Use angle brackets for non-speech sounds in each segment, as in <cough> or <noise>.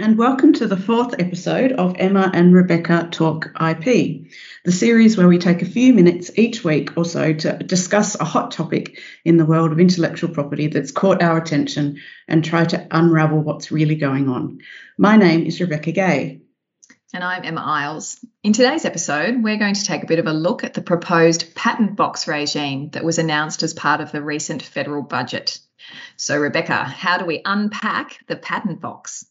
and welcome to the fourth episode of Emma and Rebekah Talk IP, the series where we take a few minutes each week or so to discuss a hot topic in the world of intellectual property that's caught our attention and try to unravel what's really going on. My name is Rebekah Gay. And I'm Emma Isles. In today's episode, we're going to take a bit of a look at the proposed patent box regime that was announced as part of the recent federal budget. So, Rebekah, how do we unpack the patent box?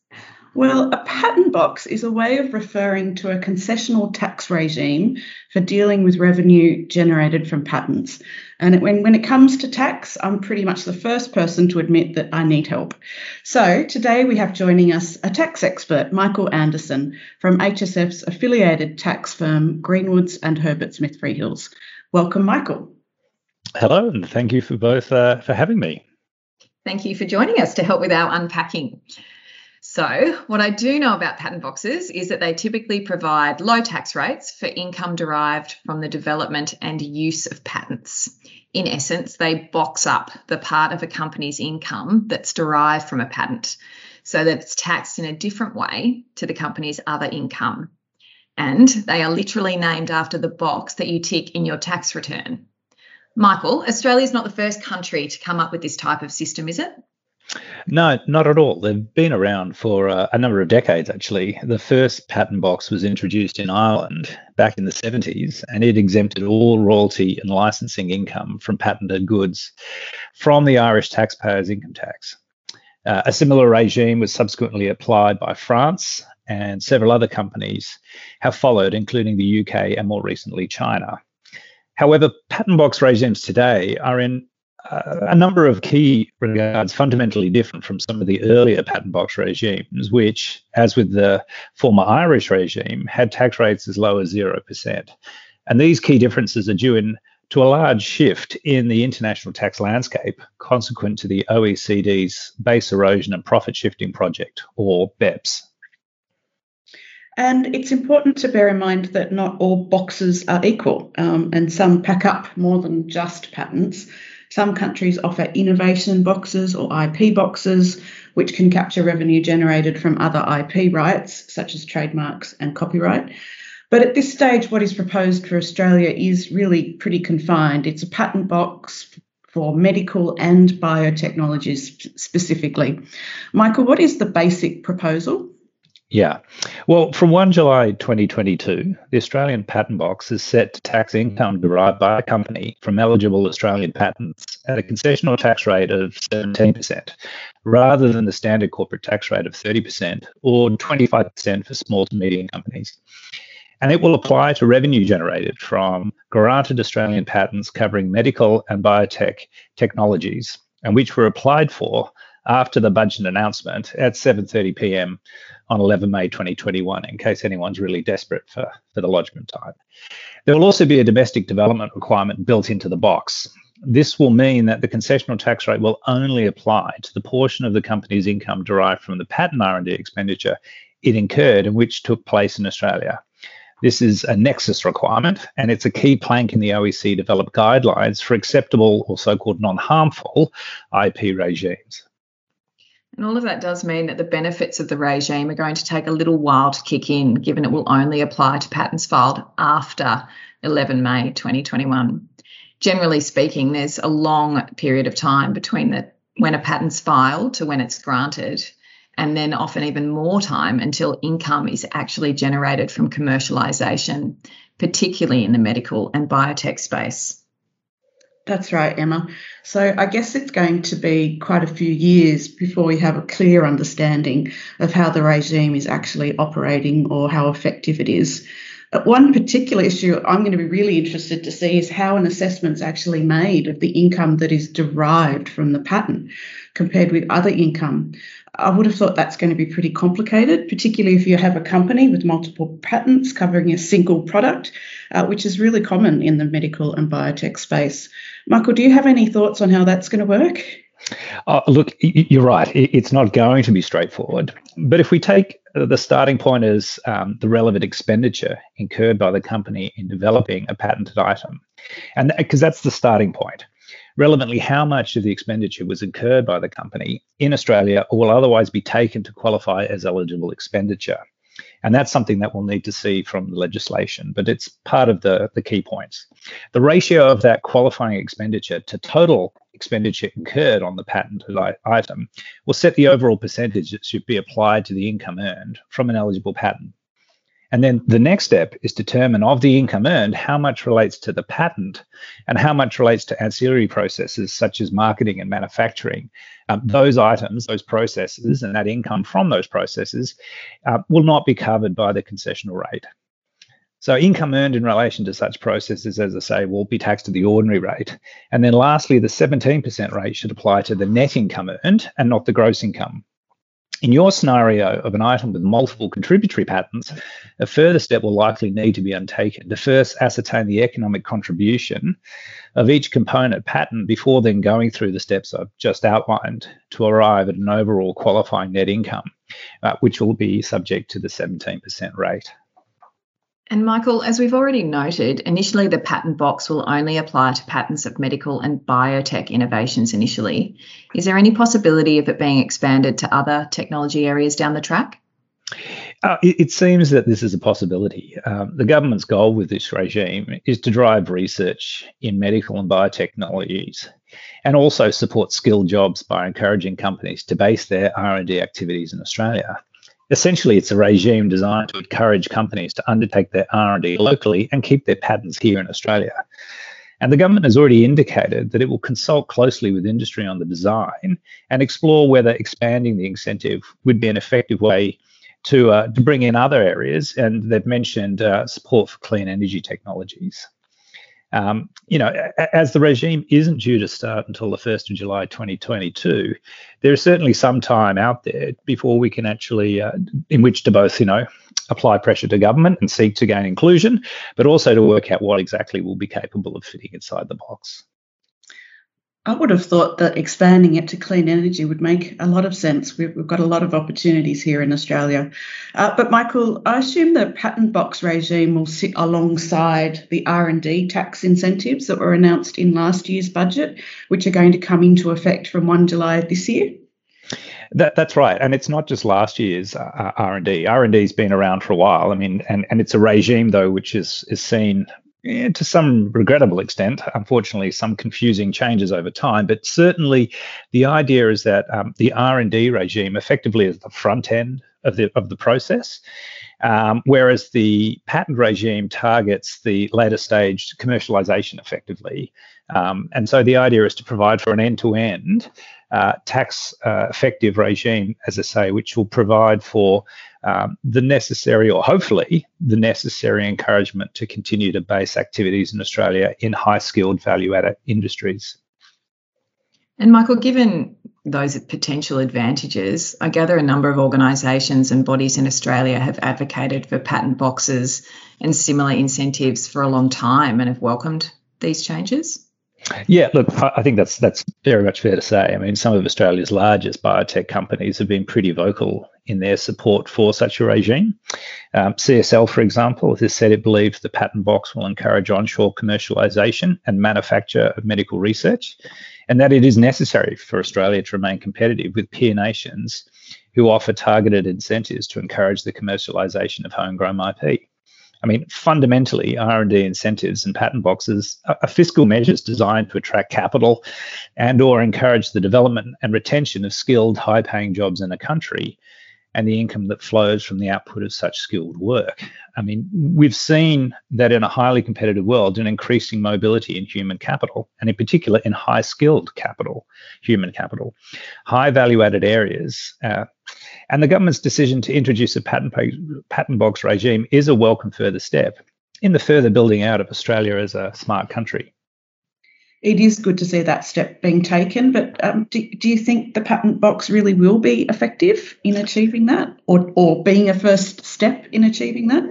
Well, a patent box is a way of referring to a concessional tax regime for dealing with revenue generated from patents. And when, when it comes to tax, I'm pretty much the first person to admit that I need help. So today we have joining us a tax expert, Michael Anderson from HSF's affiliated tax firm, Greenwoods and Herbert Smith Freehills. Welcome, Michael. Hello, and thank you for both uh, for having me. Thank you for joining us to help with our unpacking. So, what I do know about patent boxes is that they typically provide low tax rates for income derived from the development and use of patents. In essence, they box up the part of a company's income that's derived from a patent so that it's taxed in a different way to the company's other income. And they are literally named after the box that you tick in your tax return. Michael, Australia is not the first country to come up with this type of system, is it? No, not at all. They've been around for uh, a number of decades, actually. The first patent box was introduced in Ireland back in the 70s, and it exempted all royalty and licensing income from patented goods from the Irish taxpayers' income tax. Uh, a similar regime was subsequently applied by France, and several other companies have followed, including the UK and more recently China. However, patent box regimes today are in a number of key regards fundamentally different from some of the earlier patent box regimes, which, as with the former Irish regime, had tax rates as low as 0%. And these key differences are due in to a large shift in the international tax landscape consequent to the OECD's Base Erosion and Profit Shifting Project, or BEPS. And it's important to bear in mind that not all boxes are equal, um, and some pack up more than just patents. Some countries offer innovation boxes or IP boxes, which can capture revenue generated from other IP rights, such as trademarks and copyright. But at this stage, what is proposed for Australia is really pretty confined. It's a patent box for medical and biotechnologies specifically. Michael, what is the basic proposal? Yeah. Well, from 1 July 2022, the Australian Patent Box is set to tax income derived by a company from eligible Australian patents at a concessional tax rate of 17%, rather than the standard corporate tax rate of 30% or 25% for small to medium companies. And it will apply to revenue generated from granted Australian patents covering medical and biotech technologies, and which were applied for after the budget announcement at 7:30 p.m. on 11 May 2021, in case anyone's really desperate for, for the lodgement time. There will also be a domestic development requirement built into the box. This will mean that the concessional tax rate will only apply to the portion of the company's income derived from the patent R&D expenditure it incurred and which took place in Australia. This is a nexus requirement, and it's a key plank in the OECD developed guidelines for acceptable or so called non harmful IP regimes. And all of that does mean that the benefits of the regime are going to take a little while to kick in, given it will only apply to patents filed after 11 May 2021. Generally speaking, there's a long period of time between the, when a patent's filed to when it's granted, and then often even more time until income is actually generated from commercialisation, particularly in the medical and biotech space. That's right, Emma. So I guess it's going to be quite a few years before we have a clear understanding of how the regime is actually operating or how effective it is. Uh, one particular issue I'm going to be really interested to see is how an assessment is actually made of the income that is derived from the patent compared with other income. I would have thought that's going to be pretty complicated, particularly if you have a company with multiple patents covering a single product, uh, which is really common in the medical and biotech space. Michael, do you have any thoughts on how that's going to work? Uh, look, you're right. It's not going to be straightforward. But if we take the starting point as um, the relevant expenditure incurred by the company in developing a patented item, and because that's the starting point, Relevantly, how much of the expenditure was incurred by the company in Australia or will otherwise be taken to qualify as eligible expenditure? And that's something that we'll need to see from the legislation, but it's part of the, the key points. The ratio of that qualifying expenditure to total expenditure incurred on the patented item will set the overall percentage that should be applied to the income earned from an eligible patent. And then the next step is to determine of the income earned how much relates to the patent and how much relates to ancillary processes such as marketing and manufacturing. Um, those items, those processes, and that income from those processes uh, will not be covered by the concessional rate. So income earned in relation to such processes, as I say, will be taxed at the ordinary rate. And then lastly, the 17% rate should apply to the net income earned and not the gross income. In your scenario of an item with multiple contributory patents, a further step will likely need to be undertaken to first ascertain the economic contribution of each component patent before then going through the steps I've just outlined to arrive at an overall qualifying net income, uh, which will be subject to the 17% rate. And Michael, as we've already noted, initially the patent box will only apply to patents of medical and biotech innovations initially. Is there any possibility of it being expanded to other technology areas down the track? Uh, it, it, seems that this is a possibility. Um, the government's goal with this regime is to drive research in medical and biotechnologies and also support skilled jobs by encouraging companies to base their R&D activities in Australia. Essentially, it's a regime designed to encourage companies to undertake their R&D locally and keep their patents here in Australia. And the government has already indicated that it will consult closely with industry on the design and explore whether expanding the incentive would be an effective way to, uh, to bring in other areas. And they've mentioned uh, support for clean energy technologies. Um, you know, as the regime isn't due to start until the 1st of July 2022, there is certainly some time out there before we can actually, uh, in which to both, you know, apply pressure to government and seek to gain inclusion, but also to work out what exactly will be capable of fitting inside the box. I would have thought that expanding it to clean energy would make a lot of sense. We've, we've got a lot of opportunities here in Australia. Uh, but Michael, I assume the patent box regime will sit alongside the R&D tax incentives that were announced in last year's budget, which are going to come into effect from 1 July this year. That, that's right, and it's not just last year's uh, R and D. R and D's been around for a while. I mean, and, and it's a regime though which is is seen yeah, to some regrettable extent, unfortunately, some confusing changes over time. But certainly, the idea is that um, the R and D regime effectively is the front end of the of the process, um, whereas the patent regime targets the later stage commercialization effectively. Um, and so the idea is to provide for an end to end tax uh, effective regime, as I say, which will provide for um, the necessary, or hopefully the necessary encouragement to continue to base activities in Australia in high skilled value added industries. And Michael, given those potential advantages, I gather a number of organisations and bodies in Australia have advocated for patent boxes and similar incentives for a long time and have welcomed these changes. Yeah, look, I think that's that's very much fair to say. I mean, some of Australia's largest biotech companies have been pretty vocal in their support for such a regime. Um, CSL, for example, has said it believes the patent box will encourage onshore commercialisation and manufacture of medical research, and that it is necessary for Australia to remain competitive with peer nations who offer targeted incentives to encourage the commercialisation of homegrown IP. I mean, fundamentally, R&D incentives and patent boxes are fiscal measures designed to attract capital and or encourage the development and retention of skilled, high-paying jobs in a country and the income that flows from the output of such skilled work. I mean, we've seen that in a highly competitive world, an increasing mobility in human capital, and in particular in high skilled capital, human capital, high value added areas. Uh, and the government's decision to introduce a patent, patent box regime is a welcome further step in the further building out of Australia as a smart country it is good to see that step being taken. But um, do, do you think the patent box really will be effective in achieving that, or or being a first step in achieving that?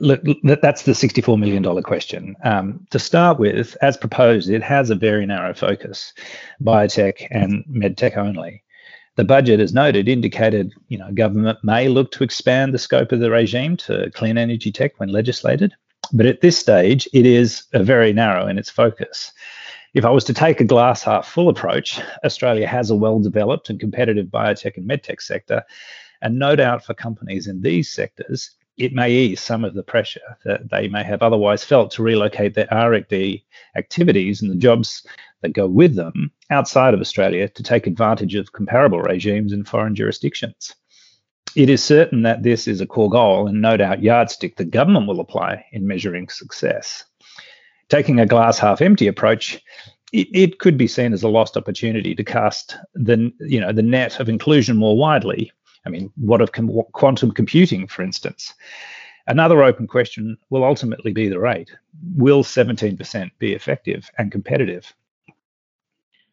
Look, that's the $64 million question. Um, to start with, as proposed, it has a very narrow focus, biotech and medtech only. The budget, as noted, indicated you know government may look to expand the scope of the regime to clean energy tech when legislated, but at this stage, it is very narrow in its focus. If I was to take a glass half full approach, Australia has a well developed and competitive biotech and medtech sector. And no doubt for companies in these sectors, it may ease some of the pressure that they may have otherwise felt to relocate their R&D activities and the jobs that go with them outside of Australia to take advantage of comparable regimes in foreign jurisdictions. It is certain that this is a core goal and no doubt yardstick the government will apply in measuring success. Taking a glass half empty approach, it, it could be seen as a lost opportunity to cast the you know the net of inclusion more widely I mean, what of com- quantum computing, for instance? Another open question will ultimately be the rate. Will 17% be effective and competitive?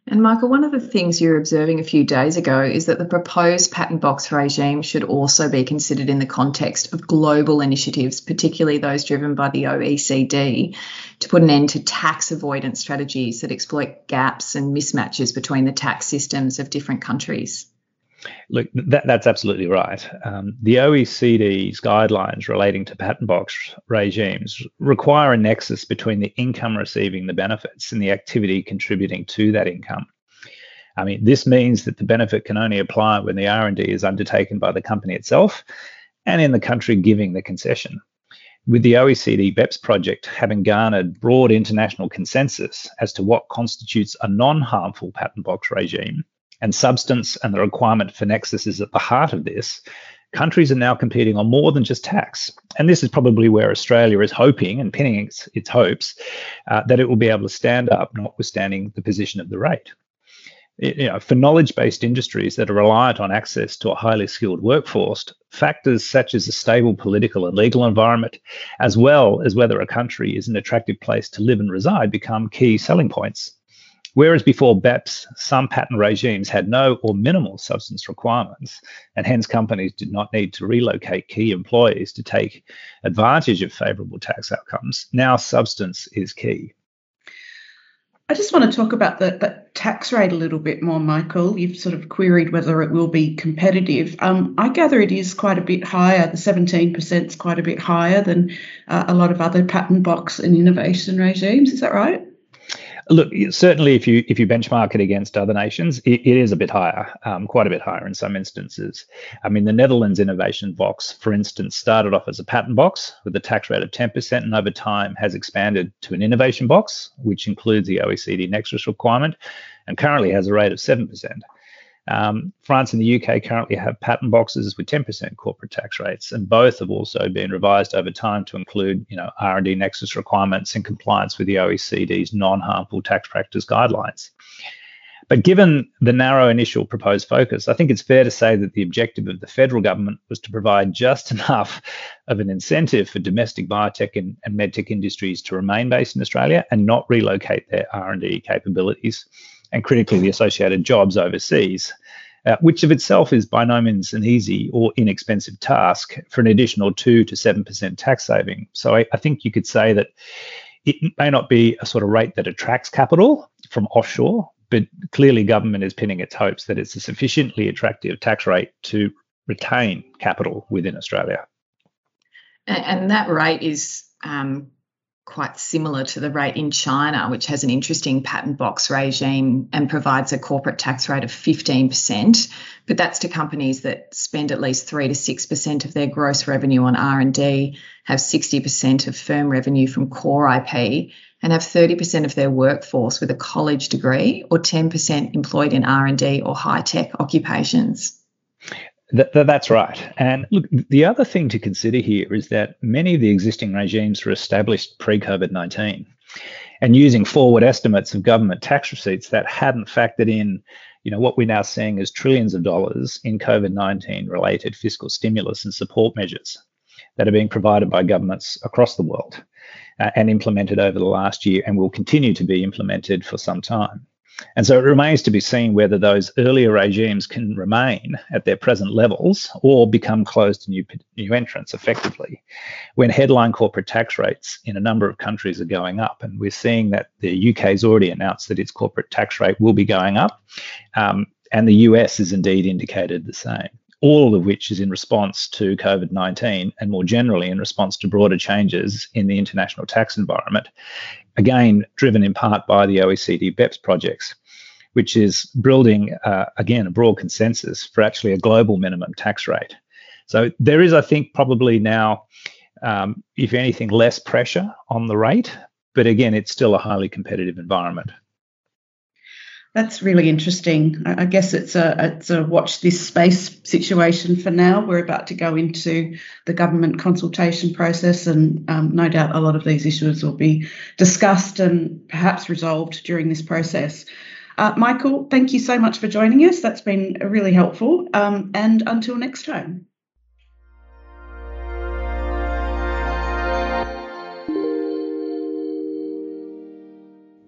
And Michael, one of the things you were observing a few days ago is that the proposed patent box regime should also be considered in the context of global initiatives, particularly those driven by the OECD, to put an end to tax avoidance strategies that exploit gaps and mismatches between the tax systems of different countries. Look, that, that's absolutely right. Um, the OECD's guidelines relating to patent box regimes require a nexus between the income receiving the benefits and the activity contributing to that income. I mean, this means that the benefit can only apply when the R&D is undertaken by the company itself and in the country giving the concession. With the OECD BEPS project having garnered broad international consensus as to what constitutes a non harmful patent box regime, and substance and the requirement for nexus is at the heart of this, countries are now competing on more than just tax. And this is probably where Australia is hoping and pinning its, its hopes uh, that it will be able to stand up, notwithstanding the position of the rate. You know, for knowledge-based industries that are reliant on access to a highly skilled workforce, factors such as a stable political and legal environment, as well as whether a country is an attractive place to live and reside, become key selling points. Whereas before BEPS, some patent regimes had no or minimal substance requirements, and hence companies did not need to relocate key employees to take advantage of favorable tax outcomes. Now, substance is key. I just want to talk about the, the, tax rate a little bit more, Michael. You've sort of queried whether it will be competitive. Um, I gather it is quite a bit higher. The 17% is quite a bit higher than uh, a lot of other patent box and innovation regimes. Is that right? Look, certainly, if you if you benchmark it against other nations, it, it is a bit higher, um, quite a bit higher in some instances. I mean, the Netherlands innovation box, for instance, started off as a patent box with a tax rate of 10%, and over time has expanded to an innovation box, which includes the OECD Nexus requirement, and currently has a rate of 7%. Um, France and the UK currently have patent boxes with 10% corporate tax rates, and both have also been revised over time to include, you know, R&D nexus requirements in compliance with the OECD's non-harmful tax practice guidelines. But given the narrow initial proposed focus, I think it's fair to say that the objective of the federal government was to provide just <laughs> enough of an incentive for domestic biotech and, and medtech industries to remain based in Australia and not relocate their R&D capabilities and critically the associated jobs overseas, uh, which of itself is by no means an easy or inexpensive task for an additional 2 to 7% tax saving. So I, I think you could say that it may not be a sort of rate that attracts capital from offshore, but clearly government is pinning its hopes that it's a sufficiently attractive tax rate to retain capital within Australia. And that rate is um, quite similar to the rate in China, which has an interesting patent box regime and provides a corporate tax rate of 15%. But that's to companies that spend at least 3 to 6% of their gross revenue on R&D, have 60% of firm revenue from core IP, and have 30% of their workforce with a college degree or 10% employed in R&D or high-tech occupations. Th- that's right. And look, the other thing to consider here is that many of the existing regimes were established pre COVID 19 and using forward estimates of government tax receipts that hadn't factored in you know what we're now seeing as trillions of dollars in COVID-19 related fiscal stimulus and support measures that are being provided by governments across the world uh, and implemented over the last year and will continue to be implemented for some time. And so it remains to be seen whether those earlier regimes can remain at their present levels or become closed to new, new entrants effectively when headline corporate tax rates in a number of countries are going up. And we're seeing that the UK has already announced that its corporate tax rate will be going up, um, and the US has indeed indicated the same. All of which is in response to COVID 19 and more generally in response to broader changes in the international tax environment, again, driven in part by the OECD BEPS projects, which is building, uh, again, a broad consensus for actually a global minimum tax rate. So there is, I think, probably now, um, if anything, less pressure on the rate, but again, it's still a highly competitive environment. That's really interesting. I guess it's a it's a watch this space situation for now. We're about to go into the government consultation process, and um, no doubt a lot of these issues will be discussed and perhaps resolved during this process. Uh, Michael, thank you so much for joining us. That's been really helpful. Um, and until next time.